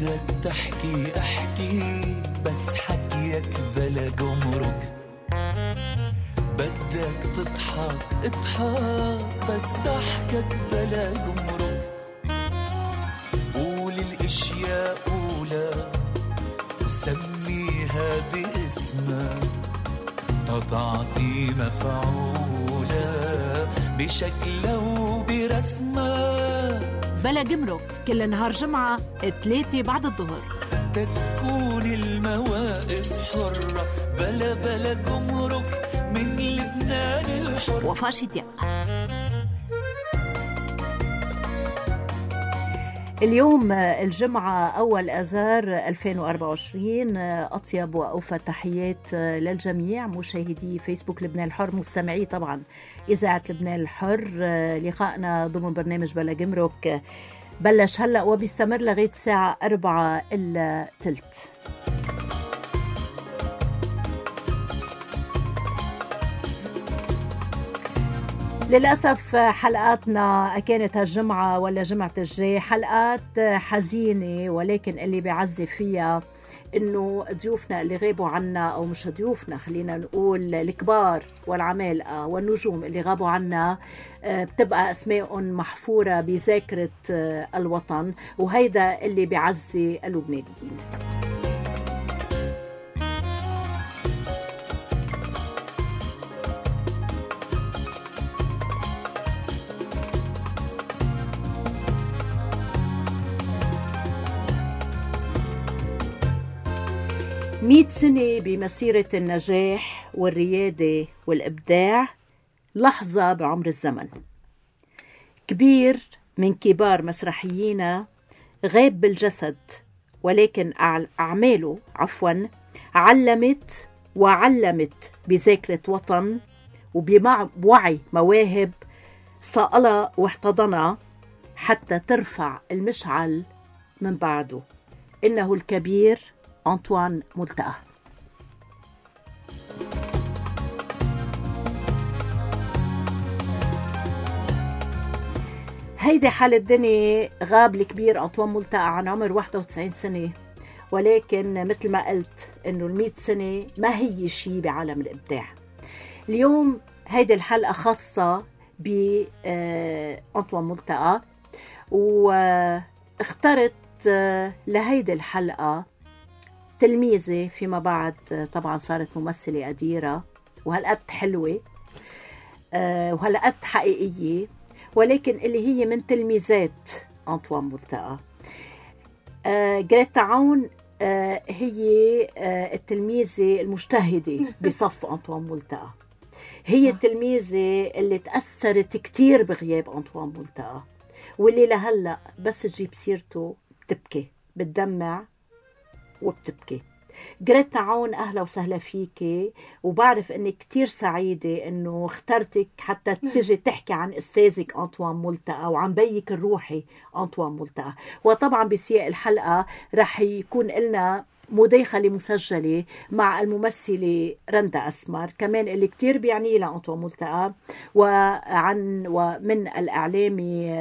بدك تحكي احكي بس حكيك بلا جمرك. بدك تضحك اضحك بس ضحكك بلا جمرك. قول الاشياء أولى وسميها باسمها تتعطي مفعولة بشكلها وبرسمها بلا جمرك كل نهار جمعة ثلاثة بعد الظهر. تتكون المواقف حرة بلا بلا جمرك من لبنان الحر وفاء شتياء اليوم الجمعة أول أذار 2024 أطيب وأوفى تحيات للجميع مشاهدي فيسبوك لبنان الحر مستمعي طبعا إذاعة لبنان الحر. لقائنا ضمن برنامج بلا جمرك بلش هلأ وبيستمر لغاية الساعة 4 إلا تلت. للأسف حلقاتنا كانت هالجمعة ولا جمعة الجاي. حلقات حزينة ولكن اللي بيعزي فيها إنه ضيوفنا اللي غابوا عنا أو مش ضيوفنا خلينا نقول الكبار والعمالقة والنجوم اللي غابوا عنا بتبقى أسمائهم محفورة بذاكرة الوطن وهيدا اللي بيعزي اللبنانيين. مئة سنة بمسيرة النجاح والريادة والإبداع لحظة بعمر الزمن. كبير من كبار مسرحيينا غاب بالجسد ولكن أعماله عفوا علمت وعلمت بذاكرة وطن وبوعي مواهب صقلها واحتضنها حتى ترفع المشعل من بعده. إنه الكبير أنطوان ملتقى. هيدي حال الدنيا غاب الكبير أنطوان ملتقى عن عمر 91 سنة ولكن مثل ما قلت إنه ال سنة ما هي شيء بعالم الإبداع. اليوم هيدي الحلقة خاصة بأنطوان ملتقى واخترت لهيدي الحلقة تلميذة فيما بعد طبعا صارت ممثلة قديرة وهالقد حلوة وهالقد حقيقية ولكن اللي هي من تلميذات أنطوان ملتقى. جريتا عون هي التلميذة المجتهدة بصف أنطوان ملتقى. هي التلميذة اللي تأثرت كتير بغياب أنطوان ملتقى واللي لهلأ بس تجيب سيرته بتبكي بتدمع وبتبكي. جريتا عون أهلا وسهلا فيكي وبعرف انك كتير سعيدة إنه اخترتك حتى تجي تحكي عن أستاذك أنطوان ملتقى وعن بيك الروحي أنطوان ملتقى. وطبعا بسياق الحلقة رح يكون لنا مداخلة مسجلة مع الممثلة رندا أسمر. كمان اللي كتير بيعني لها أنطوان ملتقى. وعن ومن الإعلامي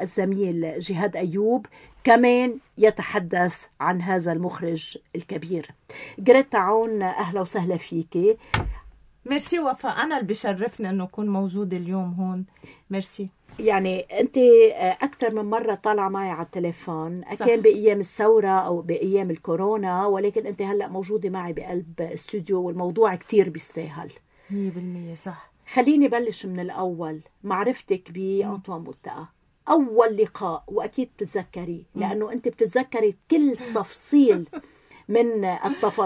الزميل جهاد أيوب كمان يتحدث عن هذا المخرج الكبير. جريتا عون أهلا وسهلا فيكي ميرسي وفاء. أنا اللي بشرفني أنه أكون موجودة اليوم هون. ميرسي. يعني أنت أكثر من مرة طالعة معي على التليفون صح. كان بأيام الثورة أو بأيام الكورونا ولكن أنت هلأ موجودة معي بقلب استوديو والموضوع كتير بيستاهل. 100% صح. خليني بلش من الأول معرفتك بأنطوان ملتقى أول لقاء وأكيد بتتذكريه لأنه أنت بتتذكري كل تفصيل من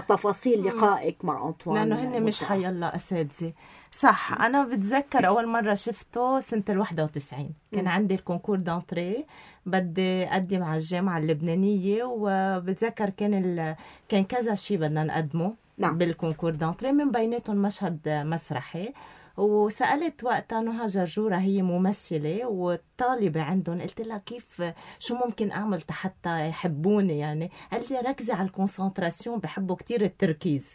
تفاصيل لقائك مع أنطوان لأنه هن مش حيلا أساتذة. صح أنا بتذكر أول مرة شفته سنة ال 91 كان. عندي ال concours d'entrée بدي أقدم على الجامعة اللبنانية وبتذكر كان ال... كان كذا شيء بدنا نقدمه نعم. بال concours d'entrée من بيناتهم مشهد مسرحي. وسألت وقتها نهى جرجوره هي ممثلة طالبة عندهم. قلت لها كيف شو ممكن أعمل حتى يحبوني يعني؟ قالت لي ركزي على الكونسنتراسيون بحبوا كتير التركيز.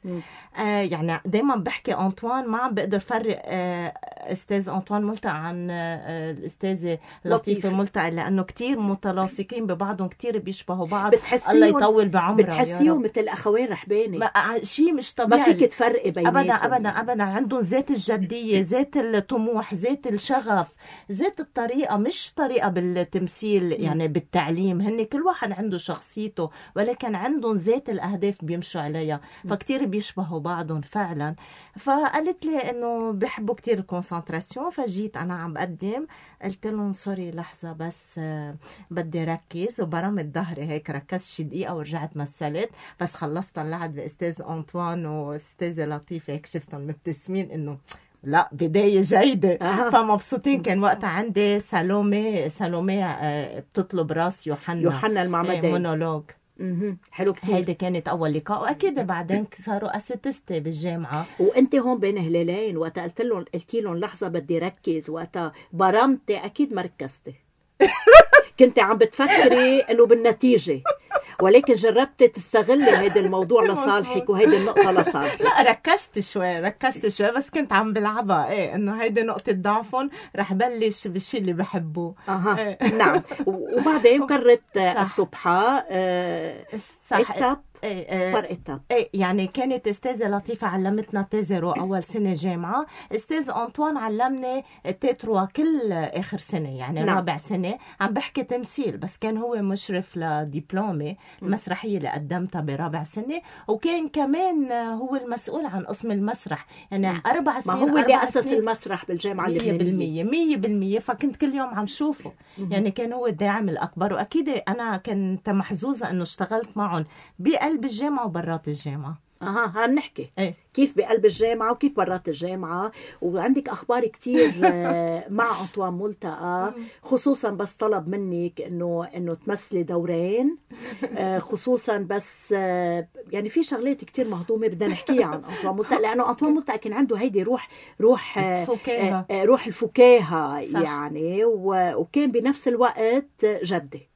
آه يعني دايما بحكي أنطوان ما عم بقدر فرق آه أستاذ أنطوان ملتقى عن آه الأستاذة لطيفة لطيفة. ملتقى لأنه كتير متلاصقين ببعضهم كتير بيشبهوا بعض. بتحسيهم- الله يطول بعمرها بتحسيهم مثل أخوين رحباني ما شيء مش ما طبيعي. فيك تفرقي بيناتهم ابدا ابدا ابدا. عندهم ذات الجدية ذات الطموح ذات الشغف ذات الطريقة مش طريقة بالتمثيل يعني بالتعليم هن كل واحد عنده شخصيته ولكن عندهم ذات الأهداف بيمشوا عليها فكتير بيشبهوا بعضهم فعلا. فقالت لي إنه بيحبوا كتير ال concentration فجيت أنا عم بقدم قلت لهم sorry لحظة بس آه، بدي ركز وبرمت ظهري هيك ركزت شي دقيقة ورجعت مثلت بس خلصت طلعت باستاذ أنطوان وأستاذة لطيفة هيك شفتهم مبتسمين إنه لا بداية جيدة. أها. فمبسوطين. كان وقتها عندي سالومي سالومي آه، بتطلب راس يوحنا. يوحنا إيه، المعمداني مونولوج. حلو كتير. هيدي كانت أول لقاء. وأكيد بعدين صاروا أساتذتي بالجامعة. وأنت هون بين هلالين وقت قلت لهم قلت لهم لحظة بدي ركز. وقت برمتي أكيد ما ركزتي كنت عم بتفكري إنه بالنتيجة. ولكن جربتي تستغلي هيدا الموضوع لصالحك وهيدي النقطة لصالحك. لا ركزت شوي ركزت شوي بس كنت عم بلعبها. إيه إنه هيدي نقطة ضعفهم رح بلش بالشي اللي بحبه أها إيه. نعم. وبعدين قررت صح. الصبحة آه، صح. إيه بر اتاب إيه يعني كانت أستاذة لطيفة علمتنا تيزرو أول سنة جامعة. أستاذ أنطوان علمني تيتروا كل آخر سنة يعني نعم. رابع سنة. عم بحكي تمثيل بس كان هو مشرف لدبلومة المسرحيه اللي قدمتها برابع سنة. وكان كمان هو المسؤول عن قسم المسرح. يعني أربع ما سنين هو اللي سنين. المسرح اللبنانية. بالمية مية بالمية. فكنت كل يوم عم شوفه. يعني كان هو الداعم الأكبر. وأكيد أنا كنت محظوظة أنه اشتغلت معهم بقلب الجامعة وبرات الجامعة. أها هنحكي. إيه. كيف بقلب الجامعة وكيف برات الجامعة وعندك أخبار كتير آه، مع أنطوان ملتقى خصوصا بس طلب منك إنه إنه تمثلي دورين آه، خصوصا بس آه، يعني في شغلات كتير مهضومة بدنا نحكيها عن أنطوان ملتقى لأنه أنطوان ملتقى كان عنده هيدي روح روح الفكاهة. روح الفكاهة صح. يعني وكان بنفس الوقت جدي.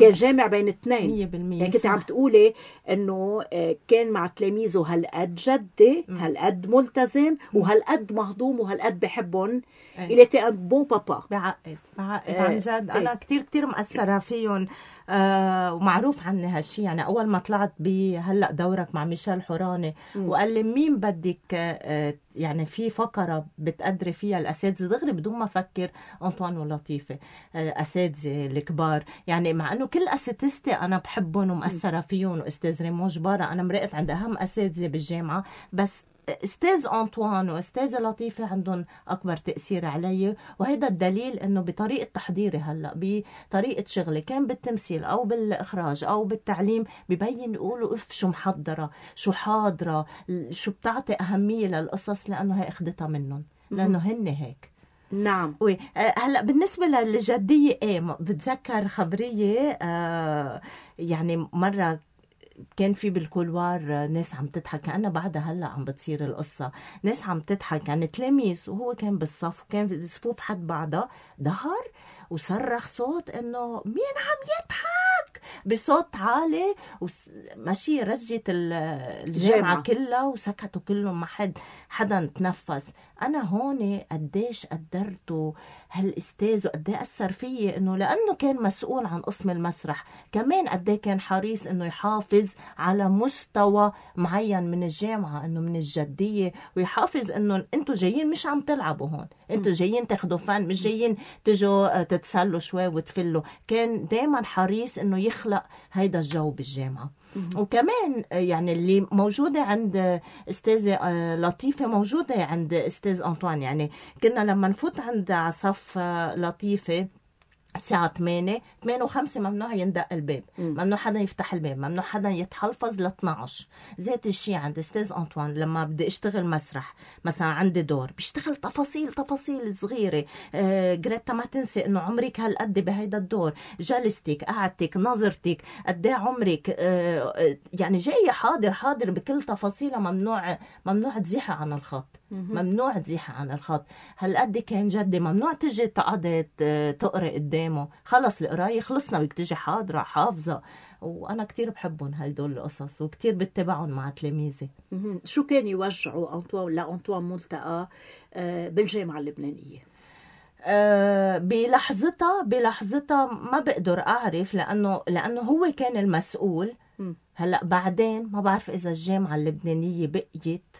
كان جامع بين اثنين مية بالمية يعني كنت عم. تقولي إنه كان مع تلاميذه هالقد جدي هالقد ملتزم وهالقد مهضوم وهالقد بحبهم. إيه. Il était un bon papa. بعقد بعقد إيه، عن جد. إيه. أنا كتير كتير مأثرة فيهم. آه ومعروف عني هالشي. يعني أول ما طلعت بهلا دورك مع ميشيل حوراني. وقال لي مين بدك؟ آه يعني في فقرة بتقدري فيها الأساتذة. دغري بدون ما أفكر أنطوان ولطيفة. الأساتذة الكبار. يعني مع إنه كل أساتذتي أنا بحبهم ومأثرة فيهم. وأستاذ ريمون جبارة. أنا مرقت عند أهم أساتذة بالجامعة. بس أستاذ أنطوان واستاذة لطيفة عندهم أكبر تأثير علي وهذا الدليل إنه بطريقة تحضيري هلأ بطريقة شغلي كان بالتمثيل أو بالإخراج أو بالتعليم ببين يقولوا إف شو محضرة شو حاضرة شو بتعطي أهمية للقصص لأنه هي أخذتها منهم لأنه هن هيك. نعم. وي آه، هلأ بالنسبة للجدية إيه بتذكر خبرية آه يعني مرة كان في بالكولوار ناس عم تضحك كأنها بعدها هلأ عم بتصير القصة. ناس عم تضحك يعني تلاميذ وهو كان بالصف وكان في الصفوف حد بعضها ظهر وصرخ صوت إنه مين عم يضحك؟ بصوت عالي وماشي رجت ال- الجامعة الجامعة. كلها وسكتوا كلهم ما حد حدا تنفس. أنا هون قديش قدرته هالاستاذ وقد إيه أثر فيي إنه لأنه كان مسؤول عن قسم المسرح. كمان قد إيه كان حريص إنه يحافظ على مستوى معين من الجامعة إنه من الجدية ويحافظ إنه أنتم جايين مش عم تلعبوا هون. أنتم جايين تاخذوا فن مش جايين تجوا تتسلوا شوي وتفلوا. كان دائما حريص إنه يخلق هيدا الجو بالجامعة. وكمان يعني اللي موجودة عند أستاذة آه، لطيفة موجودة عند أستاذ أنطوان. يعني كنا لما نفوت عند عصف آه، لطيفة الساعة 8 8 و5 ممنوع يندق الباب. مم. ممنوع حدا يفتح الباب. ممنوع حدا يتحلفظ ل 12 ذات الشيء عند أستاذ أنطوان لما بدي أشتغل مسرح مثلا عندي دور بيشتغل تفاصيل تفاصيل صغيرة. آه جريتا ما تنسي إنه عمرك هالقد بهيدا الدور. جلستك قعدتك نظرتك قد إيه عمرك؟ آه آه، يعني جاية حاضر حاضر بكل تفاصيلها. ممنوع ممنوع تزيحي عن الخط. ممنوع تزيحي عن الخط. هالقد كان جدي ممنوع تجي تقعد ت- تقرأ قدامه خلص القراية خلصنا بدك تجي حاضرة حافظة. وأنا كتير بحبهم هدول القصص وكتير بتبعهم مع تلاميذي. شو كان يوجعوا انطوان لانطوان ملتقى آه، بالجامعة اللبنانية؟ أه بلحظتها بلحظتها ما بقدر أعرف لأنه لأنه هو كان المسؤول. مم. هلأ بعدين ما بعرف إذا الجامعة اللبنانية بقيت.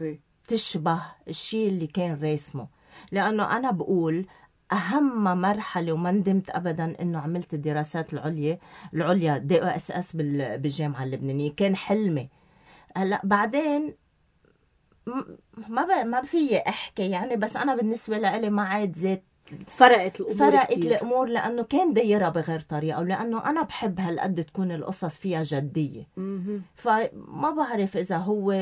إيه. تشبه الشيء اللي كان راسمه. لأنه أنا بقول أهم مرحلة وما ندمت ابدا إنه عملت الدراسات العليا العليا DESS بالجامعة اللبنانية كان حلمي هلأ بعدين ما. ما في أحكي يعني بس أنا بالنسبة لإلي ما عاد زيت فرقت الأمور فرقت كتير. الأمور لأنه كان دايرها بغير طريقة ولأنه أنا بحب هالقد تكون القصص فيها جدية مهم. فما بعرف إذا هو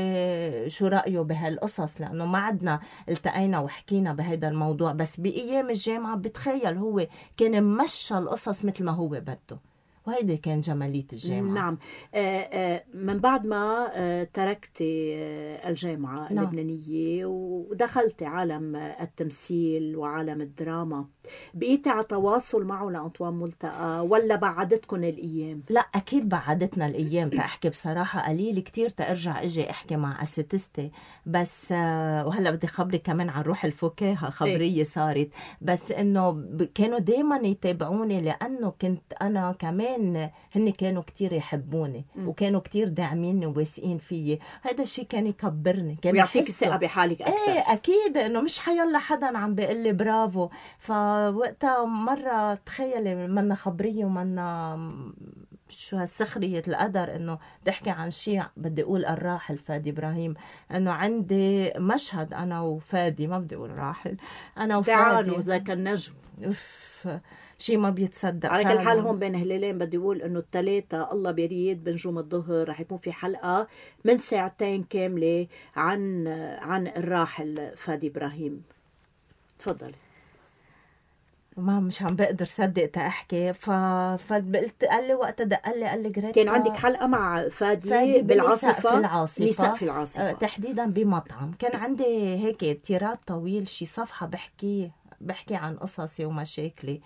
شو رأيه بهالقصص لأنه ما عدنا التقينا وحكينا بهذا الموضوع بس بأيام الجامعة بتخيل هو كان مشى القصص مثل ما هو بده وهيدي كان جمالية الجامعة. نعم. آه، آه، من بعد ما آه، تركت الجامعة نعم. اللبنانية ودخلت عالم التمثيل وعالم الدراما بقيتي على تواصل معه لأنطوان ملتقى ولا بعدتكم الأيام؟ لا أكيد بعدتنا الأيام. تاحكي بصراحة قليل كتير تأرجع إجي أحكي مع اساتذتي بس وهلأ بدي خبرك كمان عن روح الفكاهة خبرية صارت. بس إنه ب- كانوا دائما يتابعوني لأنه كنت أنا كمان هن كانوا كتير يحبوني وكانوا كتير داعميني وواثقين فيي. هذا الشيء كان يكبرني كان ويعطيك ثقة بحالك أكثر إيه أكيد إنه مش حيلا حدا عم بيقول لي برافو. فوقتها مرة تخيلي منا خبرية ومنا شو هالسخرية القدر إنه بحكي عن شيء بدي أقول الراحل فادي إبراهيم. إنه عندي مشهد أنا وفادي ما بدي أقول راحل أنا تعالوا وفادي. ذاك النجم. اف شيء ما بيتصدق على كل. حال هون بين هلالين بدي أقول إنه الثلاثة الله بيريد بنجوم الظهر رح يكون في حلقة من ساعتين كاملة عن عن الراحل فادي إبراهيم. تفضلي. ما مش عم بقدر صدق تاحكي ف فقلت قال لي وقتها دق لي قال لي جريتا كان عندك حلقة مع فادي, فادي بالعاصفة في العاصفة. نساء في آه، العاصفة تحديدا بمطعم. كان عندي هيك tirade طويل شي صفحة بحكي بحكي عن قصصي ومشاكلي.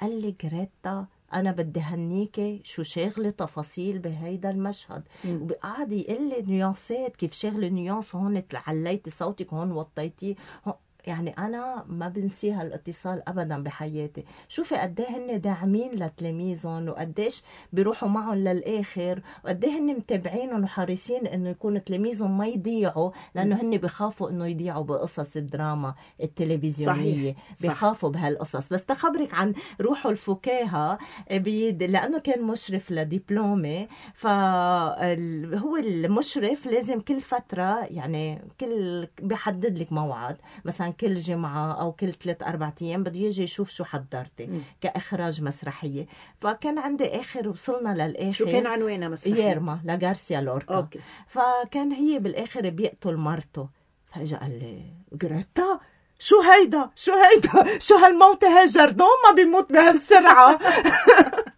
قال لي جريتا أنا بدي هنيكي شو شاغلة تفاصيل بهيدا المشهد. وقعد يقول لي نيانسات كيف شاغلة نيانس هون عليتي صوتك هون وطيتيه هون يعني أنا ما بنسي هالاتصال ابدا بحياتي. شوفي قد إيه هن داعمين لتلاميذهم وقديش بيروحوا معهم للآخر وقد إيه هن متابعينهم وحريصين إنه يكونوا تلاميذهم ما يضيعوا لأنه هن بخافوا إنه يضيعوا بقصص الدراما التلفزيونية. صحيح، صح. بخافوا بهالقصص. بس تخبرك عن روحه الفكاهة بيد لأنه كان مشرف لدبلومة فهو المشرف لازم كل فترة يعني كل بيحدد لك موعد. مثلا كل جمعة أو كل ثلاث أربع أيام بده يجي يشوف شو حضرتي مم. كإخراج مسرحية. فكان عندي آخر وصلنا للآخر. شو كان عنوانها مسرحية؟ ييرما لغارسيا لوركا. أوكي. فكان هي بالآخر بيقتل مرته. فإجا قال لي جريتا شو هيدا؟ شو هيدا؟ شو هالموتة هاي جردون ما بيموت بهالسرعة؟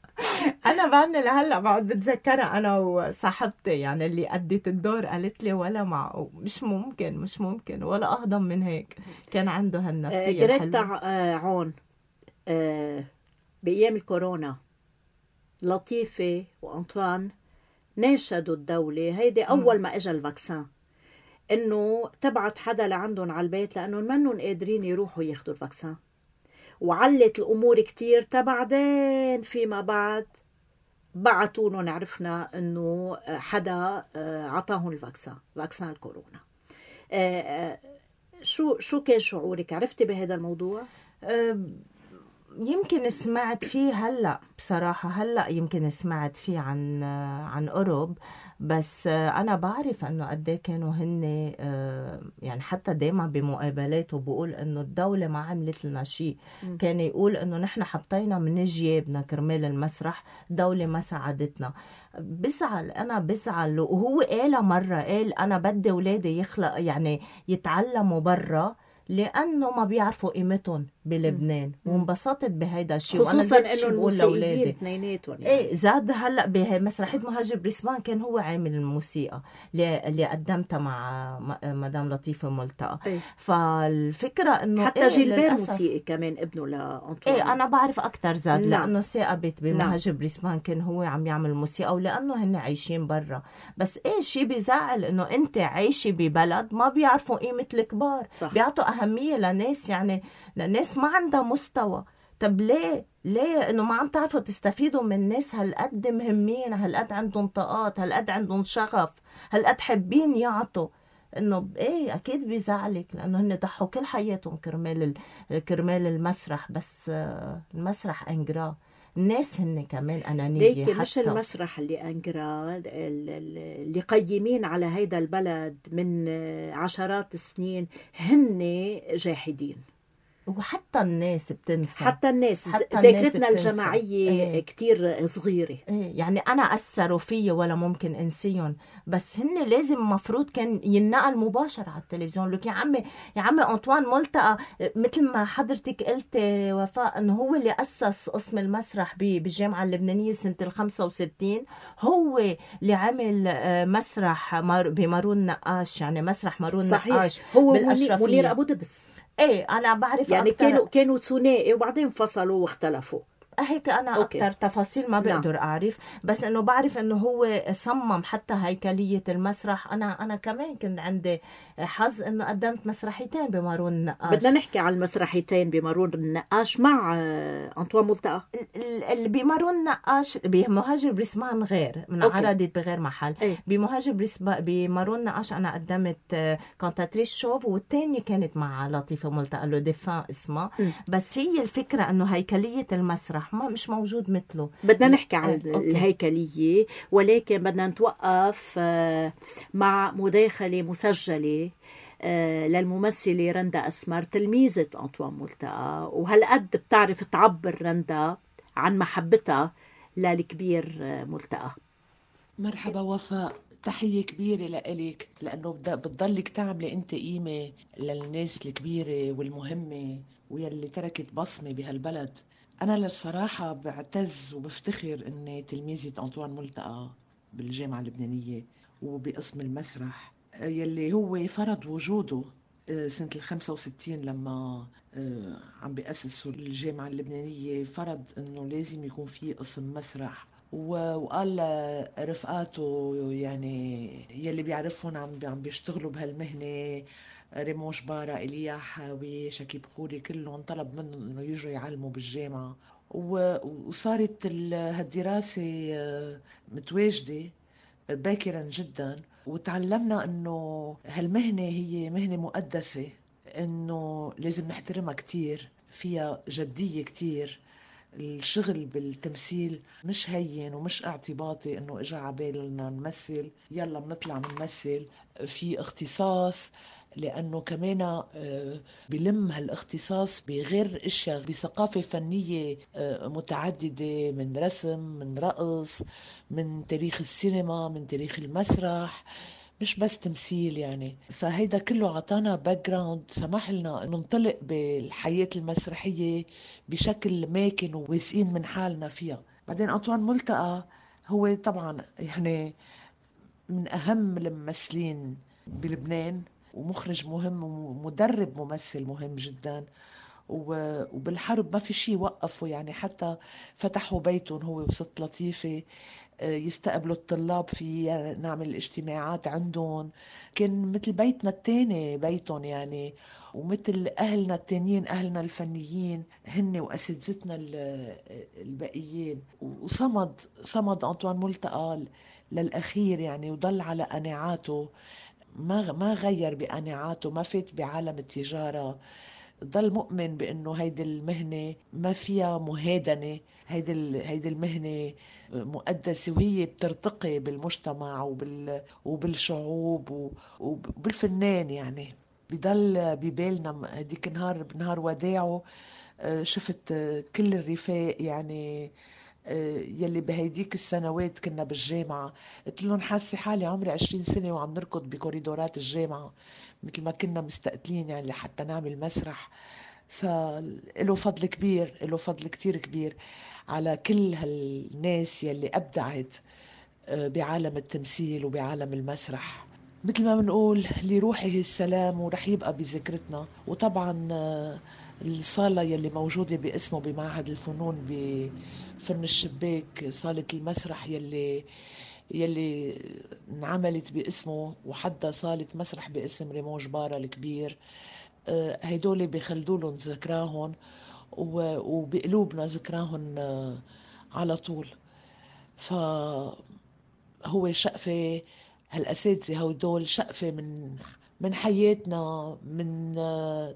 أنا بعدني لهلا بعد بتذكرها أنا وصاحبتي يعني اللي ادت الدور قالت لي ولا معقول مش ممكن مش ممكن ولا أهضم من هيك. كان عنده آه، هالنفسيه جريتا الحلوه آه، عون. آه، بأيام الكورونا لطيفة وأنطوان ناشدوا الدولة. هيدي أول ما اجى ال vaccin. إنه تبعت حدا لعندهم على البيت لأنهم منهم قادرين يروحوا ياخذوا ال vaccin. وعلت الأمور كتير تبعدين فيما بعد. بعتوا لهم عرفنا إنه حدا آه، عطاهم ال vaccin vaccin الكورونا. آه، آه، شو شو كان شعورك؟ عرفتي بهذا الموضوع؟ يمكن سمعت فيه هلأ بصراحة هلأ يمكن سمعت فيه عن عن قرب بس آه، أنا بعرف إنه قد إيه كانوا هن آه، يعني حتى دائما بمقابلاته بقول إنه الدولة ما عملت لنا شيء. كان يقول إنه نحن حطينا من جيبنا كرمال المسرح الدولة ما ساعدتنا. بزعل أنا بزعل. وهو قال مرة قال أنا بدي أولادي يخلق يعني يتعلموا برا لأنه ما بيعرفوا قيمتهم. بلبنان وانبسطت بهيدا الشيء خصوصا إنه بقول الموسيقيين لأولادي اثنيناتهم يعني. إيه زاد هلأ بمسرحيه مهاجر بريسمان كان هو عامل الموسيقى اللي قدمتها مع مدام لطيفة ملتقى إيه. فالفكرة إنه حتى إيه جيلبير. موسيقي كمان ابنه لانطوان إيه أنا بعرف أكثر زاد نعم. لأنه ثاقبت نعم. بمهاجر بريسمان كان هو عم يعمل موسيقى ولأنه هن عايشين برا بس إيه شيء بيزعل إنه أنت عايشة ببلد ما بيعرفوا قيمة الكبار صح. بيعطوا أهمية لناس يعني لناس ما عندها مستوى. طب ليه؟ ليه؟ إنه ما عم تعرفوا تستفيدوا من ناس هالقد مهمين هالقد عندهم طاقات هالقد عندهم شغف هالقد حابين يعطوا. إنه إيه أكيد بيزعلك لأنه هن ضحوا كل حياتهم كرمال ال- كرمال المسرح بس المسرح إنجرا. الناس هن كمان أنانية ليكي مش. المسرح اللي انقرا ال- اللي قيمين على هيدا البلد من عشرات السنين هن جاحدين. وحتى الناس بتنسى. حتى الناس ذاكرتنا. الجماعية إيه. كتير صغيرة. إيه يعني أنا أثروا فيي ولا ممكن أنسيهم. بس هن لازم مفروض كان ينقل مباشر على التلفزيون. لك يا عمي يا عمي أنطوان ملتقى مثل ما حضرتك قلت وفاء إنه هو اللي أسس قسم المسرح ب- بالجامعة اللبنانية سنة ال 65 هو اللي عمل آه، مسرح مار- بمارون نقاش يعني مسرح مارون صحيح. نقاش هو منير, أبو دبس. إيه أنا بعرف يعني أكتر. كانوا كانوا ثنائي وبعدين انفصلوا واختلفوا. هيك أنا أوكي. أكثر تفاصيل ما نعم. بقدر أعرف بس إنه بعرف إنه هو صمم حتى هيكليه المسرح أنا أنا كمان كنت عندي حظ إنه قدمت مسرحيتين بمارون النقاش بدنا نحكي على المسرحيتين بمارون النقاش مع أنطوان ملتقى ال- اللي بمارون النقاش بمهاجر بريسمان غير من أوكي. عرضت بغير محل إيه. بمهاجر بمارون نقاش أنا قدمت كانتاتريس شوف والتانية كانت مع لطيفة ملتقى لو ديفان اسمها م. بس هي الفكرة إنه هيكلية المسرح ما مش موجود مثله. بدنا نحكي عن أوكي. الهيكلية ولكن بدنا نتوقف آه، مع مداخلة مسجلة آه، للممثلة رندا أسمر تلميذة أنطوان ملتقى. وهالقد بتعرف تعبر رندا عن محبتها للكبير آه، ملتقى. مرحبا وفاء تحية كبيرة لإلك لأنه بد- بتضلك تعملي أنت قيمة للناس الكبيرة والمهمة ويلي تركت بصمة بهالبلد. أنا للصراحة بعتز وبفتخر أني تلميذة أنطوان ملتقى بالجامعة اللبنانية وبقسم المسرح يلي هو فرض وجوده آه، سنة ال 65 لما آه، عم بيأسسوا الجامعة اللبنانية فرض إنه لازم يكون في قسم مسرح. وقال لرفقاته يعني يلي بيعرفهم عم عم بيشتغلوا بهالمهنة ريمون شبارة إيليا حاوي شكيب خوري كلهم طلب منهم إنه يجوا يعلموا بالجامعة. وصارت ال- هالدراسة آه، متواجدة باكرا جدا. وتعلمنا إنه هالمهنة هي مهنة مقدسة إنه لازم نحترمها كتير فيها جدية كتير. الشغل بالتمثيل مش هين ومش اعتباطي إنه اجى عبالنا نمثل يلا بنطلع بنمثل في اختصاص لأنه كمان آه، بلم هالاختصاص بغير أشياء بثقافة فنية آه، متعددة من رسم من رقص من تاريخ السينما من تاريخ المسرح مش بس تمثيل يعني. فهيدا كله عطانا background سمح لنا ننطلق بالحياة المسرحية بشكل متمكن وواثقين من حالنا فيها. بعدين أنطوان ملتقى هو طبعا يعني من أهم الممثلين بلبنان. ومخرج مهم ومدرب ممثل مهم جدا. وبالحرب ما في شيء وقفوا يعني حتى فتحوا بيتهم هو وست لطيفة آه، يستقبلوا الطلاب في نعمل اجتماعات عندهم. كان مثل بيتنا التاني بيتهم يعني. ومثل أهلنا التانيين أهلنا الفنيين هن وأساتذتنا ال- الباقيين. وصمد صمد أنطوان ملتقى للأخير يعني وضل على قناعاته. ما ما غير بقناعاته ما فات بعالم التجارة. ضل مؤمن بإنه هيدي المهنة ما فيها مهادنة. هيدي هيدي المهنة مقدسة وهي بترتقي بالمجتمع وبال وبالشعوب وبالفنان يعني. بضل ببالنا هديك نهار بنهار وداعه. آه، شفت آه، كل الرفاق يعني. يلي بهيديك السنوات كنا بالجامعة. قلت لهم حاسة حالي عمري 20 سنة وعم نركض بكوريدورات الجامعة مثل ما كنا مستقتلين يعني لحتى نعمل مسرح. فله فضل كبير له فضل كتير كبير على كل هالناس يلي أبدعت آه، بعالم التمثيل وبعالم المسرح. مثل ما بنقول لروحه السلام ورح يبقى بذكرتنا. وطبعا آه، الصالة يلي موجودة باسمه بمعهد الفنون بفن الشباك صالة المسرح يلي يلي انعملت باسمه وحدى صالة مسرح باسم ريمون جبارة الكبير. آه، هيدول بخلدوا لهم ذكراهم وبقلوبنا ذكراهم آه، على طول. فهو شقفة هالأساتذة هودول شقفة من من حياتنا من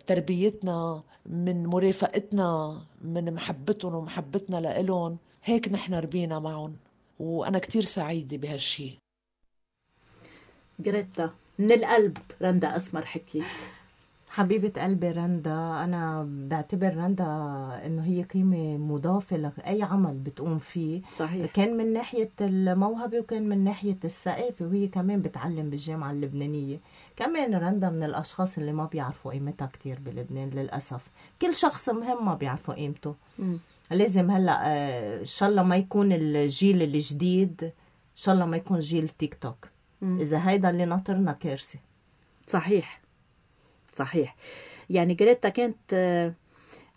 تربيتنا من مرافقتنا من محبتهم ومحبتنا لإلهم. هيك نحن ربينا معهم وأنا كتير سعيدة بهالشي. جريتا من القلب رندا أسمر حكيت. حبيبة قلبي رندا أنا بعتبر رندا إنه هي قيمة مضافة لأي عمل بتقوم فيه. صحيح. كان من ناحية الموهبة وكان من ناحية الثقافة وهي كمان بتعلم بالجامعة اللبنانية. كمان رندا من الأشخاص اللي ما بيعرفوا قيمتها كتير بلبنان للأسف. كل شخص مهم ما بيعرفوا قيمته. مم. لازم هلأ آه، إن شاء الله ما يكون الجيل الجديد إن شاء الله ما يكون جيل تيك توك. مم. إذا هيدا اللي ناطرنا كارثة. صحيح. صحيح. يعني جريتا كانت آه،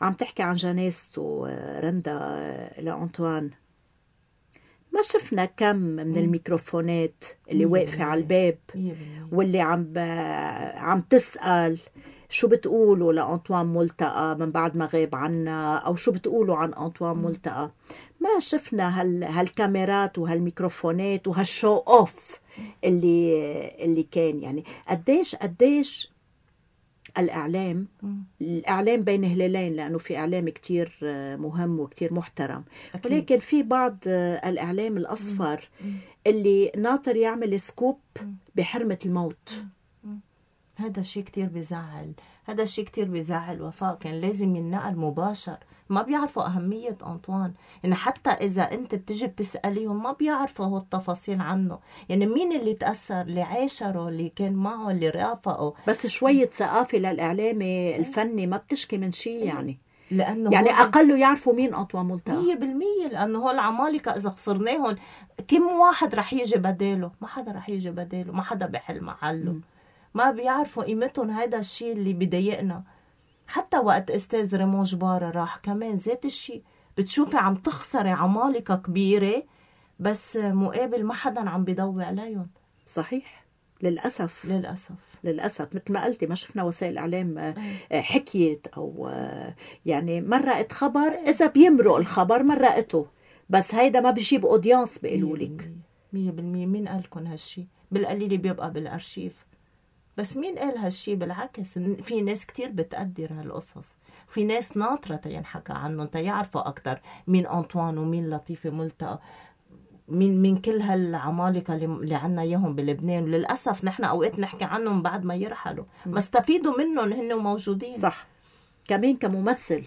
عم تحكي عن جنازته آه، رندا آه، لأنطوان ما شفنا كم من الميكروفونات اللي واقفة. على الباب. واللي عم ب... عم تسأل شو بتقولوا لأنطوان ملتقى من بعد ما غاب عنا أو شو بتقولوا عن أنطوان ملتقى. ما شفنا هال... هالكاميرات وهالميكروفونات وهالشو أوف اللي اللي كان. يعني قديش قديش الإعلام. الإعلام بين هلالين لأنه في إعلام كتير آه، مهم وكتير محترم. أكيد. ولكن في بعض آه، الإعلام الأصفر اللي ناطر يعمل سكوب بحرمة الموت. هذا الشيء كتير بيزعل. هذا الشيء كتير بيزعل وفاء كان لازم ينقل مباشر. ما بيعرفوا أهمية أنطوان. يعني حتى إذا أنت بتجي بتسأليهم ما بيعرفوا هو التفاصيل عنه. يعني مين اللي تأثر؟ اللي عاشره؟ اللي كان معه؟ اللي رافقه؟ بس شوية ثقافة للإعلام الفني ما بتشكي من شيء يعني. لأنه يعني أقله يعرفوا مين أنطوان ملتقى. مية بالمية لأنه هو العمالقة إذا خسرناهم كم واحد رح يجي بداله؟ ما حدا رح يجي بداله ما حدا بحل محله. ما بيعرفوا قيمتهم هذا الشيء اللي بضايقنا. حتى وقت أستاذ ريمون جبارة راح كمان ذات الشيء بتشوفي عم تخسري عمالقة كبيرة بس مقابل ما حدا عم بيضوي عليهم. صحيح. للأسف. للأسف. للأسف. مثل ما قلتي ما شفنا وسائل إعلام آه، آه، حكيت أو آه، يعني مرقت خبر. إذا بيمرق الخبر مرقته. بس هيدا ما بيجيب أودينس بيقولوا لك مية بالمية. مين قالكن هالشي؟ بالقليل بيبقى بالأرشيف. بس مين قال هالشي؟ بالعكس في ناس كتير بتقدر هالقصص. في ناس ناطرة ينحكى عنهم تيعرفوا أكتر مين أنطوان ومين لطيفة ملتقى من من كل هالعمالقة اللي, عنا إياهم بلبنان. وللأسف نحن أوقات نحكي عنهم بعد ما يرحلوا. ما استفيدوا منهم هن موجودين. صح. كمان كممثل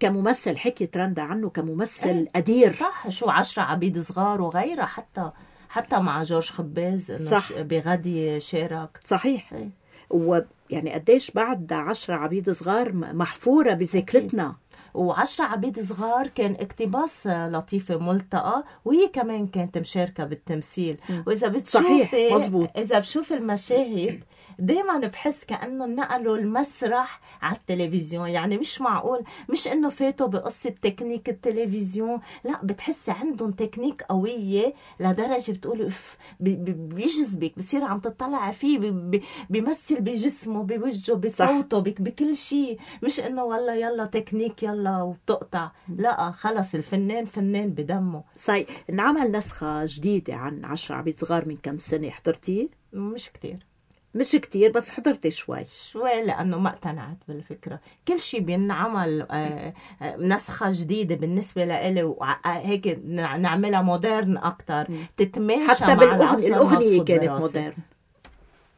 كممثل حكيت رندا عنه كممثل إيه. قدير صح. شو عشرة عبيد صغار وغيرها حتى حتى مع جورج خباز إنه صح. بغدي شارك صحيح إيه. ويعني قديش بعد عشرة عبيد صغار محفورة بذاكرتنا وعشرة عبيد صغار كان اقتباس لطيفة ملتقى وهي كمان كانت مشاركة بالتمثيل وإذا بتشوفي صحيح، مزبوط. إذا بشوف المشاهد دايما بحس كأنه نقلوا المسرح على التلفزيون. يعني مش معقول مش إنه فاتوا بقصة تكنيك التلفزيون. لا بتحسي عندهم تكنيك قوية لدرجة بتقولي اف بي- بي- بيجذبك بصير عم تطلع فيه بي- بي- بيمثل بجسمه بوجهه بصوته بك- بكل شيء. مش إنه والله يلا تكنيك يلا وبتقطع. لا خلص الفنان فنان بدمه. صحيح. انعمل نسخة جديدة عن عشرة عبيد صغار من كم سنة حضرتيه؟ مش كتير. مش كتير بس حضرت شوي. شوي لأنه ما اقتنعت بالفكرة. كل شيء بينعمل آه، آه، نسخة جديدة بالنسبة لإلي هيك نع- نعملها مودرن أكثر تتماشى حتى مع بالأغنية كانت. مودرن.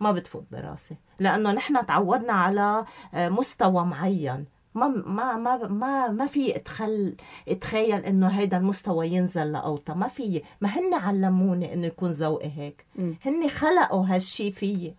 ما بتفوت براسي. لأنه نحن تعودنا على آه، مستوى معين. ما ما ما ما ما في اتخل اتخيل إنه هيدا المستوى ينزل لأوطى. ما في ما هن علموني إنه يكون ذوقي هيك. هن خلقوا هالشي فيي.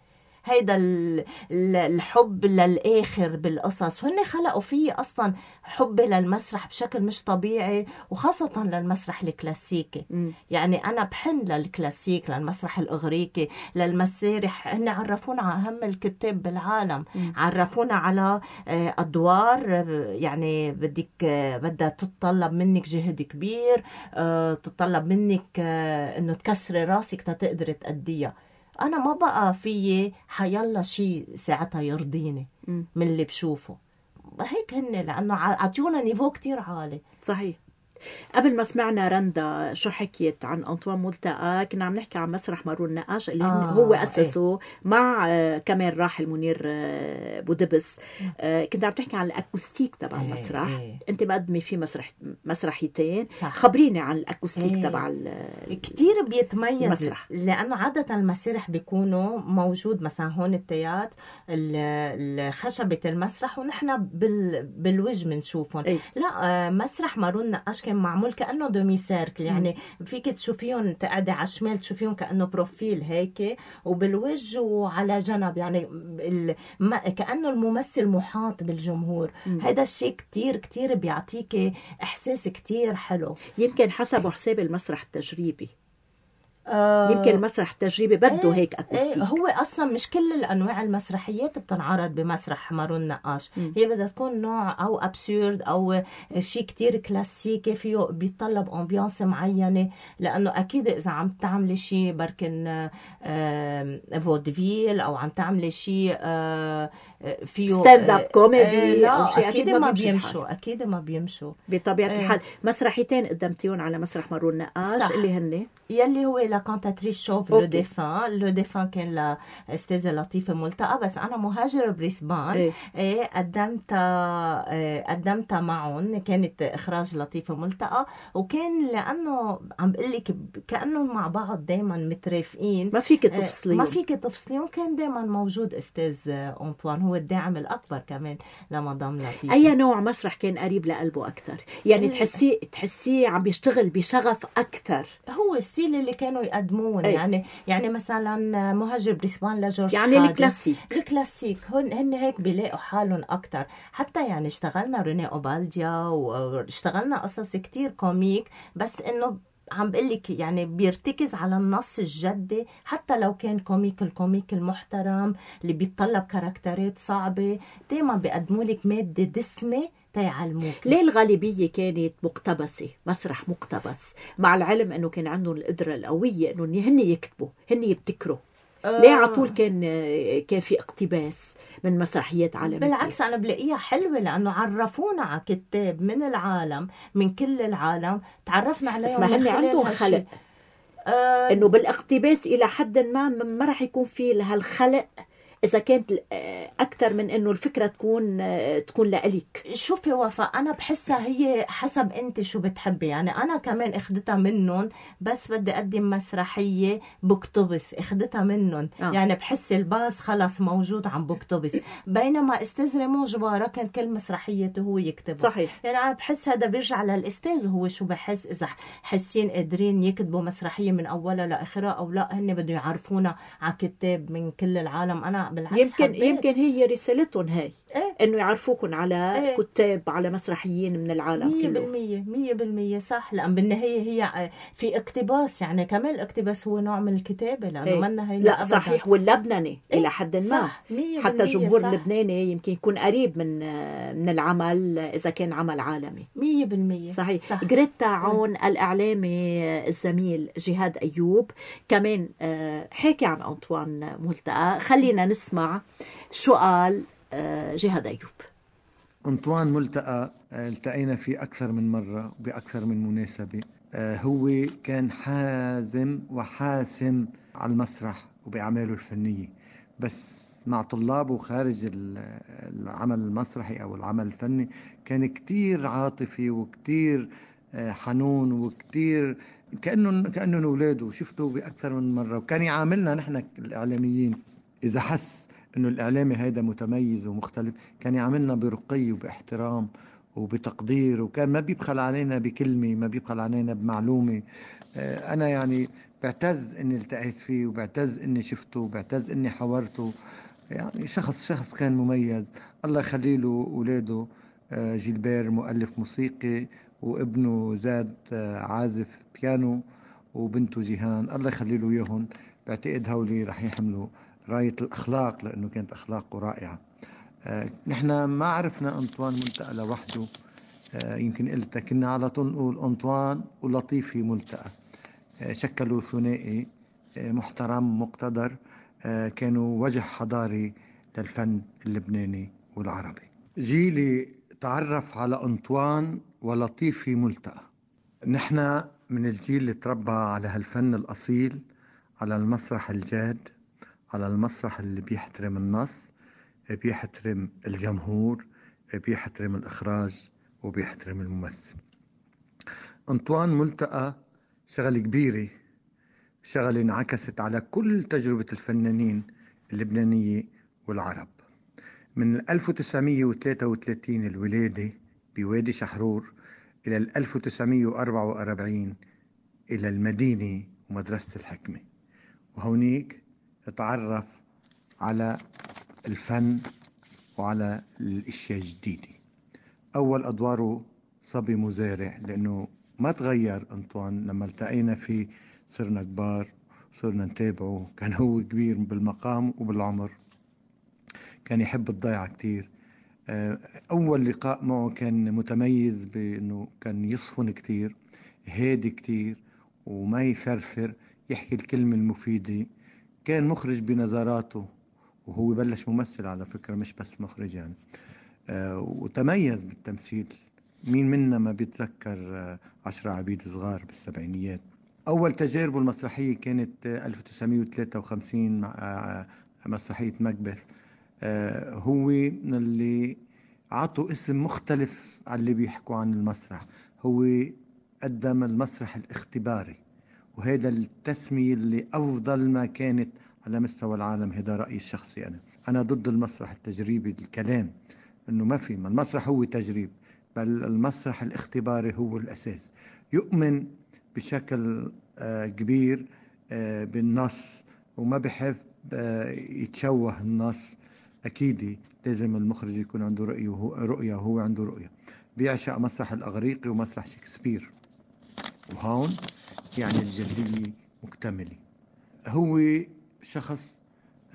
هيدا ال- ال- الحب للآخر بالقصص. وهن خلقوا فيي أصلا حبي للمسرح بشكل مش طبيعي وخاصة للمسرح الكلاسيكي. مم. يعني أنا بحن للكلاسيك للمسرح الأغريقي للمسارح. هن عرفونا على أهم الكتاب بالعالم. مم. عرفونا على آه، أدوار آه، يعني بدك آه، بدها تتطلب منك جهد كبير آه، تتطلب منك إنه تكسري راسك تقدري تأديها. أنا ما بقى فيي حيلا شيء ساعتها يرضيني. من اللي بشوفه. هيك هن لأنه عطيونا niveau كتير عالي. صحيح. قبل ما سمعنا رندا شو حكيت عن أنطوان ملتقى كنا عم نحكي عن مسرح مارون نقاش اللي آه، هو أسسه مع آه كمان راحل منير آه بودبس آه كنت عم تحكي عن ال acoustique تبع إيه، المسرح إيه. أنت مقدمه في مسرح مسرحيتين صح. خبريني عن ال acoustique إيه. تبع ال- كتير بيتميز المسرح. لأنه عادة المسارح بيكونوا موجود مثلا هون ال théâtre ال- ال- خشبة المسرح ونحن بال بالوجه بنشوفهم إيه. لا مسرح مارون نقاش كان معمول كأنه demi-cercle يعني فيك تشوفيهم تقعدي على الشمال تشوفيهم كأنه profil هيك وبالوجه وعلى جنب. يعني كأنه الممثل محاط بالجمهور. هذا الشيء كتير كتير بيعطيكي إحساس كتير حلو. يمكن حسبوا حساب المسرح التجريبي. آه، يمكن المسرح التجريبي بده إيه، هيك إيه اكوستيك هو أصلا مش كل الأنواع المسرحيات بتنعرض بمسرح مارون نقاش. هي بدها تكون نوع أو ابسورد أو شيء كتير كلاسيكي فيه بيتطلب امبيانس معينة لأنه أكيد إذا عم تعملي شيء بركن فودفيل أو عم تعملي شيء آه، فيه up comedy آه، لا أو شيء أكيد أكيد ما. بيمشوا أكيد ما بيمشوا بطبيعة إيه. الحال مسرحيتين قدمتيهم على مسرح مارون نقاش صح. اللي هن يلي هو لا كانتاتريس شوف لو. ديفان لو ديفان كان لاستاذه لطيفة ملتقى بس أنا مهاجر بريسبان إيه. إيه قدمت إيه قدمت معهم كانت إخراج لطيفة ملتقى وكان لأنه عم بقول لك كأنهم مع بعض دائما مترافقين ما فيك إيه، تفصليهم ما فيك تفصليهم كان دائما موجود أستاذ أنطوان هو الداعم الأكبر كمان لمدام لطيفه أي نوع مسرح كان قريب لقلبه أكثر يعني إيه. تحسيه تحسيه عم بيشتغل بشغف أكثر هو ال style اللي كانوا يقدمون إيه. يعني يعني مثلا مهاجر بريسبان لجورج يعني. ال classique ال classique هن هن هيك بيلاقوا حالهم أكثر حتى يعني اشتغلنا رينيه أوبالديا واشتغلنا قصص كتير comique بس إنه عم بقول لك يعني بيرتكز على النص الجدي حتى لو كان comique ال comique المحترم اللي بيتطلب caractère ات صعبة. دائما بيقدموا لك مادة دسمة تيعلموك ليه الغالبية كانت مقتبسة؟ مسرح مقتبس. مع العلم إنه كان عندهم القدرة القوية إنه هن يكتبوا هن يبتكروا. ليه على طول كان كان في اقتباس من مسرحيات عالمية؟ بالعكس أنا بلاقيها حلوة لأنه عرفونا على كتاب من العالم من كل العالم تعرفنا عليهم بس ما من هن عندهم. خلق. آه. إنه بالاقتباس إلى حد ما ما راح يكون في هالخلق إذا كانت أكثر من إنه الفكرة تكون تكون لإلك. شوفي وفاء أنا بحسها هي حسب انت شو بتحبي. يعني أنا كمان إخدتها منهم بس بدي أقدم مسرحية بكتبس إخدتها منهم. آه. آه. يعني بحس الباص خلص موجود عم بكتبس بينما أستاذ ريمون جبارة كان كل مسرحيته هو يكتبها صحيح. يعني أنا بحس هذا بيرجع للأستاذ هو شو بحس. إذا حاسين قادرين يكتبوا مسرحية من أولها لآخرها أو لا هن بدهم يعرفونا على كتاب من كل العالم. أنا بالعكس يمكن حبيت. يمكن هي رسالتهم هاي إيه إنه يعرفوكم على إيه. كتاب على مسرحيين من العالم مية كله بالمية مية بالمية صح لأن بالنهاية هي في اقتباس يعني كمان الاقتباس هو نوع من الكتابة لأنه إيه. منا هي لا أبداً. صحيح واللبناني إيه، إلى حد ما صح مية حتى جمهور صح. اللبناني يمكن يكون قريب من من العمل إذا كان عمل عالمي مية بالمية صحيح صح. جريتا عون الإعلامي الزميل جهاد أيوب كمان آه، حكي عن أنطوان ملتقى خلينا نسمع شو قال آه، جهاد أيوب. أنطوان ملتقى آه، التقينا فيه أكثر من مرة بأكثر من مناسبة. آه، هو كان حازم وحاسم على المسرح وبأعماله الفنية. بس مع طلابه خارج ال- العمل المسرحي أو العمل الفني كان كتير عاطفي وكتير حنون وكتير كأنه كأنهم أولاده شفته بأكثر من مرة. وكان يعاملنا نحن الإعلاميين إذا حس إنه الإعلامي هيدا متميز ومختلف كان يعاملنا برقي وبإحترام وبتقدير وكان ما بيبخل علينا بكلمة ما بيبخل علينا بمعلومة. آه، أنا يعني بعتز إني التقيت فيه وبعتز إني شفته وبعتز إني حورته يعني شخص شخص كان مميز. الله يخلي له أولاده آه، جيلبير مؤلف موسيقي وابنه زاد آه، عازف بيانو وبنته جيهان. الله يخلي له اياهم بعتقد هولي رح يحملوا راية الأخلاق لأنه كانت أخلاقه رائعة. آه، نحن ما عرفنا أنطوان ملتقى لوحده. آه، يمكن قلتها كنا على طول نقول أنطوان ولطيفي ملتقى. آه، شكلوا ثنائي محترم مقتدر. كانوا وجه حضاري للفن اللبناني والعربي. جيلي تعرف على أنطوان ولطيفي ملتقى. نحن من الجيل اللي تربى على هالفن الأصيل على المسرح الجاد. على المسرح اللي بيحترم النص بيحترم الجمهور بيحترم الإخراج وبيحترم الممثل. أنطوان ملتقى شغلة كبيرة شغلة انعكست على كل تجربة الفنانين اللبنانية والعرب. من 1933 الولادة بوادي شحرور إلى 1944 إلى المدينة ومدرسة الحكمة. وهونيك تعرف على الفن وعلى الأشياء الجديدة. أول أدواره صبي مزارع لأنه ما تغير أنطوان. لما التقينا فيه صرنا كبار صرنا نتابعه. كان هو كبير بالمقام وبالعمر. كان يحب الضيعة كتير. آه، أول لقاء معه كان متميز بأنه كان يصفن كتير هادي كتير وما يسرسر يحكي الكلمة المفيدة. كان مخرج بنظراته وهو بلش ممثل على فكرة مش بس مخرج يعني. آه، وتميز بالتمثيل. مين منا ما بيتذكر آه، عشرة عبيد صغار بالسبعينيات؟ أول تجاربه المسرحية كانت آه، 1953 مع آه، مسرحية مكبث آه، هو اللي عطوا اسم مختلف على اللي بيحكوا عن المسرح. هو قدم المسرح الاختباري. وهذا التسمية اللي أفضل ما كانت على مستوى العالم هذا رأيي الشخصي أنا. أنا ضد المسرح التجريبي الكلام أنه ما في ما المسرح هو تجريب بل المسرح الاختباري هو الأساس. يؤمن بشكل آه، كبير آه، بالنص وما بحب آه، يتشوه النص. أكيد لازم المخرج يكون عنده رؤية وهو رؤية وهو عنده رؤية. بيعشق مسرح الأغريقي ومسرح شكسبير. وهون يعني الجدية مكتملة هو شخص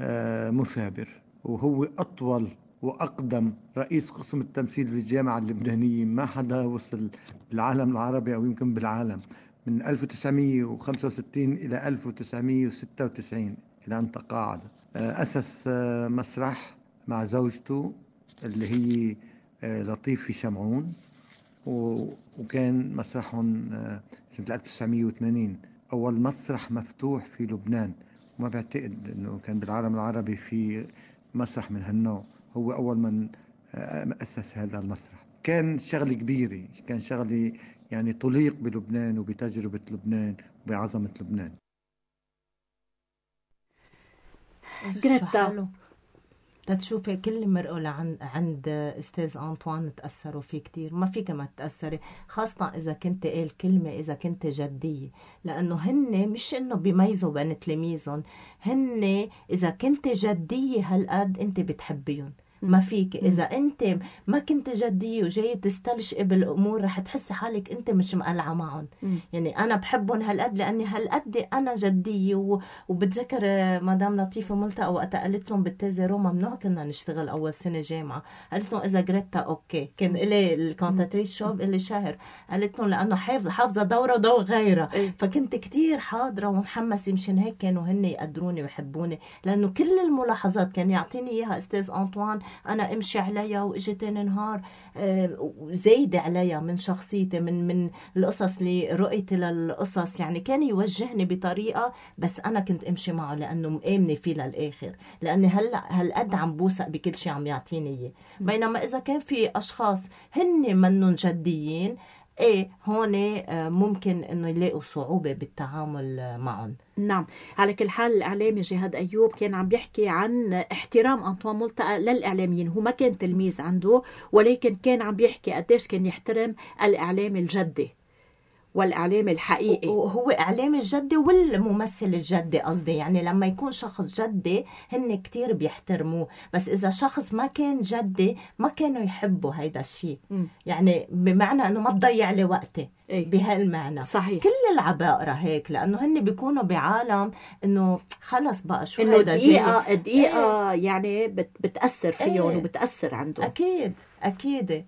آه، مثابر وهو أطول وأقدم رئيس قسم التمثيل في الجامعة اللبنانية. ما حدا وصل بالعالم العربي أو يمكن بالعالم. من 1965 إلى 1996 إلى أن تقاعد. آه، أسس آه، مسرح مع زوجته اللي هي لطيفة شمعون. وكان مسرحهم آه، سنة 1980 أول مسرح مفتوح في لبنان. وما بعتقد أنه كان بالعالم العربي في مسرح من هالنوع. هو أول من آه، أسس هذا المسرح. كان شغلة كبيرة كان شغلة يعني تليق بلبنان وبتجربة لبنان وبعظمة لبنان. جريتا. تتشوفي كل مرقوا لعند عند أستاذ أنطوان تأثروا فيه كتير. ما فيك ما تاثري خاصة إذا كنت قال كلمة إذا كنت جدية. لأنه هن مش إنه بيميزوا بين تلاميذهم هن إذا كنت جدية هالقد أنت بتحبيهم. ما فيك. إذا أنت ما كنت جدية وجاي تستلشقي الأمور رح تحسي حالك أنت مش مقلعة معهم. يعني أنا بحبهم هالقد لأني هالقد أنا جدية. وبتذكر آه، مدام لطيفة ملتقى وقتها قالت لهم بالتازه روما ممنوع كنا نشتغل أول سنة جامعة. قالت لهم إذا جريتا أوكي. كان إلي الكونتاتريس شوب اللي شهر قالت لهم لأنه حافظ حافظة دوره ودور غيرها. إيه. فكنت كتير حاضرة ومحمسة مشان هيك كانوا هن يقدروني ويحبوني. لأنه كل الملاحظات كان يعطيني إياها أستاذ أنطوان أنا امشي عليها واجي تاني نهار آه، زايده عليها من شخصيتي من من القصص اللي رؤيتي للقصص. يعني كان يوجهني بطريقة بس أنا كنت امشي معه لأنه مآمنة فيه للآخر. لأني هلا هالقد عم بوثق بكل شيء عم يعطيني إياه. بينما إذا كان في أشخاص هن منهم جديين إيه هون آه، ممكن إنه يلاقوا صعوبة بالتعامل معهم نعم. على كل حال الإعلامي جهاد أيوب كان عم بيحكي عن احترام أنطوان ملتقى للإعلاميين. هو ما كان تلميذ عنده ولكن كان عم بيحكي قديش كان يحترم الإعلام الجدي. والإعلام الحقيقي. وهو اعلامي الجدي والممثل الجدي قصدي. يعني لما يكون شخص جدي هن كتير بيحترموه. بس إذا شخص ما كان جدي ما كانوا يحبوا هيدا الشيء. يعني بمعنى إنه ما تضيع لي وقتي إيه. بهالمعنى. صحيح. كل العبائرة هيك لأنه هن بيكونوا بعالم إنه خلص بقى شو جاي. دقيقة دقيقة يعني بت بتأثر فيهم إيه. وبتأثر عندهم. أكيد أكيد.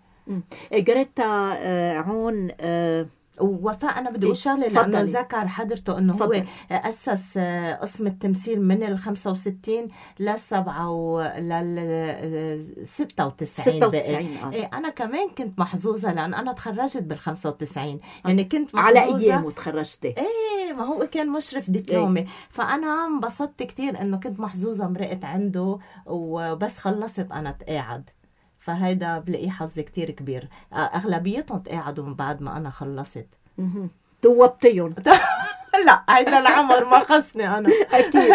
جريتا آه، عون آه، ووفاء أنا بدي أقول شغله لأنه. ذكر حضرته إنه هو. أسس آه، قسم التمثيل من ال 65 لل 7 لل 96 بقى 96 آه. إيه أنا كمان كنت محظوظة لأن أنا تخرجت بال 95 يعني كنت على محظوظة. أيامه تخرجتي. إيه ما هو كان مشرف دبلومي. فأنا انبسطت كتير إنه كنت محظوظة مرقت عنده وبس خلصت أنا تقاعد. فهيدا بلاقيه حظ كتير كبير. أغلبيتهم تقاعدوا من بعد ما أنا خلصت. توبتيهم. لا هيدا العمر ما خصني أنا. أكيد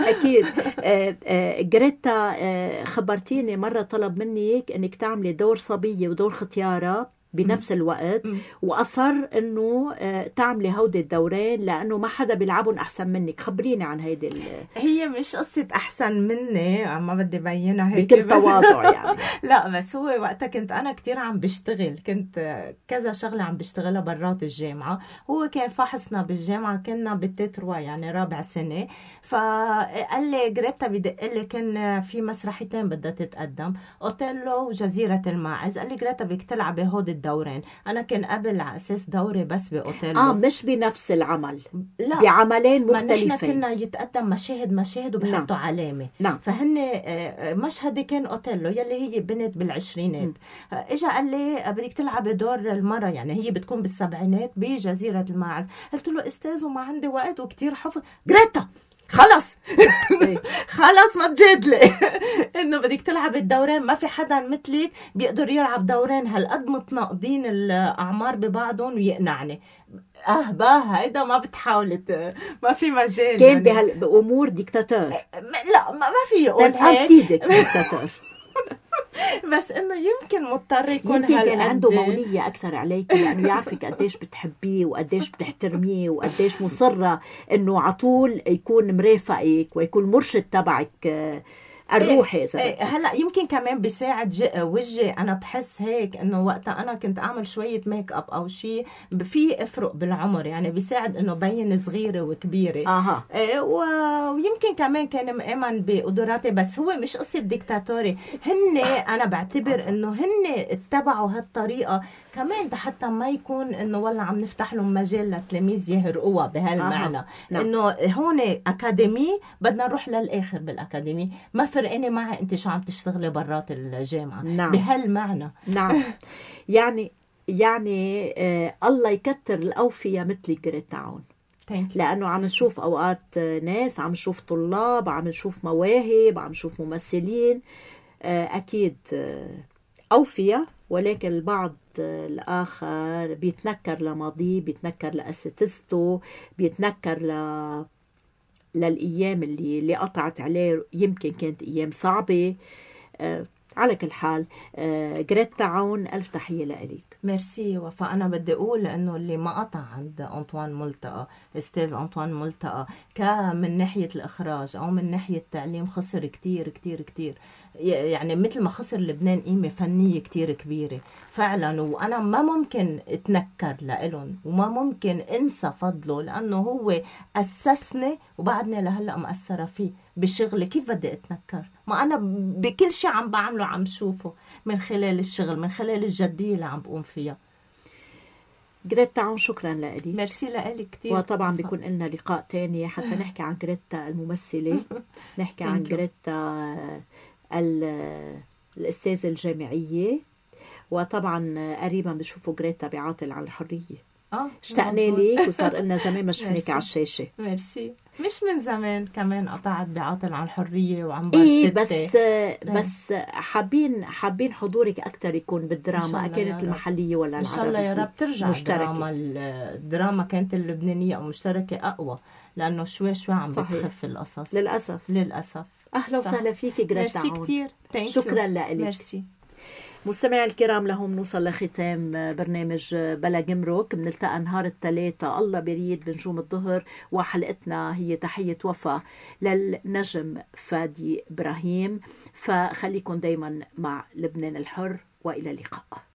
أكيد. آه، آه، جريتا آه، خبرتيني مرة طلب منك إنك تعملي دور صبية ودور ختيارة. بنفس الوقت. وأصر إنه آه، تعملي هودي الدورين لأنه ما حدا بيلعبهم أحسن منك. خبريني عن هيدي ال- هي مش قصة أحسن مني ما بدي بينها هيك بكل تواضع يعني. لا بس هو وقتها كنت أنا كتير عم بشتغل. كنت كذا شغلة عم بشتغلها برات الجامعة. هو كان فحصنا بالجامعة كنا بال trois يعني رابع سنة. فقال لي غريتا بدق لي كان في مسرحيتين بدها تتقدم. أوتيلو وجزيرة الماعز. قال لي غريتا بدك تلعبي هود الدورين أنا كان قبل على أساس دوري بس بأوتيلو. آه مش بنفس العمل. لا. بعملين ما نحن مختلفين. كنا يتقدم مشاهد مشاهد وبحطوا علامة. نعم. فهن آه، آه، مشهدي كان أوتيلو يلي هي بنت بالعشرينات. آه، اجى قال لي بدك تلعبي دور المرة. يعني هي بتكون بالسبعينات بجزيرة الماعز. قلت له أستاذ وما عندي وقت وكتير حفظ. جريتا! خلص. إيه. خلص ما تجادلي إنه بدك تلعب الدورين ما في حدا مثلك بيقدر يلعب دورين. هالقد متناقضين الأعمار ببعضهم ويقنعني. آه با هيدا ما بتحاولي ت- ما في مجال كان يعني. بهال بأمور ديكتاتور. لا ما, ما في يقول طيب هيك. ديكتاتور. بس إنه يمكن مضطر يكون يمكن كان عنده مونة أكثر عليك لأنه يعرفك قديش بتحبيه وقديش بتحترميه وقديش مصرة إنه على طول يكون مرافقك ويكون مرشد تبعك الروحي إذا إيه بدك. هلأ يمكن كمان بيساعد وجهي. أنا بحس هيك إنه وقتها أنا كنت أعمل شوية make up أو شيء في أفرق بالعمر. يعني بيساعد إنه بين صغيرة وكبيرة. أها. إيه، ويمكن كمان كان مآمن بقدراتي بس هو مش قصة ديكتاتوري. هن أنا بعتبر إنه هن اتبعوا هالطريقة. كمان ده حتى ما يكون إنه والله عم نفتح لهم مجال للتلاميذ يهرقوها بهالمعنى. أها، نعم. إنه هون أكاديمي بدنا نروح للآخر بالأكاديمي. ما فرقني معها أنت شو عم تشتغلي برات الجامعة. نعم. بهالمعنى. نعم. يعني يعني آه الله يكتر الأوفياء مثل جريتا عون. لأنه عم نشوف أوقات ناس عم نشوف طلاب عم نشوف مواهب عم نشوف ممثلين. آه، أكيد آه، اوفياء ولكن البعض الآخر بيتنكر لماضيه بيتنكر لأساتذته بيتنكر ل للأيام اللي اللي قطعت عليه. يمكن كانت أيام صعبة. آه، على كل حال آه، جريتا عون ألف تحية لك ميرسي. وفاء أنا بدي أقول إنه اللي ما قطع عند أنطوان ملتقى أستاذ أنطوان ملتقى كان من ناحية الإخراج أو من ناحية التعليم خسر كتير كتير كتير. يعني مثل ما خسر لبنان قيمة فنية كتير كبيرة. فعلا وأنا ما ممكن أتنكر لإلهم وما ممكن أنسى فضله لأنه هو أسسني وبعدني لهلأ مأثره فيه بشغلي كيف بدي أتنكر؟ ما أنا بكل شيء عم بعمله عم شوفه من خلال الشغل من خلال الجدية اللي عم بقوم فيها. جريتا عون شكرا لك ميرسي لك كثير وطبعا بيكون لنا لقاء تاني حتى نحكي عن جريتا الممثلة. نحكي عن. جريتا الأستاذة الجامعية وطبعا قريبا بشوفوا جريتا بعاطل عن الحرية آه اشتقنا. لك وصار لنا زمان ما شفناك. على الشاشة ميرسي مش من زمان كمان قطعت بعاطل عن الحرية وعن إيه. بس بس حابين حابين حضورك أكثر يكون بالدراما كانت. المحلية ولا إن العربيه شاء الله يا رب ترجع مشتركة. الدراما الدراما كانت اللبنانية أو مشتركة أقوى لأنه شوي شوي عم صحيح. بتخف القصص للأسف للأسف أهلا. وسهلا فيك جريتا ميرسي. كثير شكراً لك. ميرسي. مستمعي الكرام لهون منوصل لختام برنامج بلا جمرك. بنلتقى نهار الثلاثاء. الله يريد بنجوم الظهر. وحلقتنا هي تحية وفاة للنجم فادي إبراهيم. فخليكم دايما مع لبنان الحر وإلى اللقاء.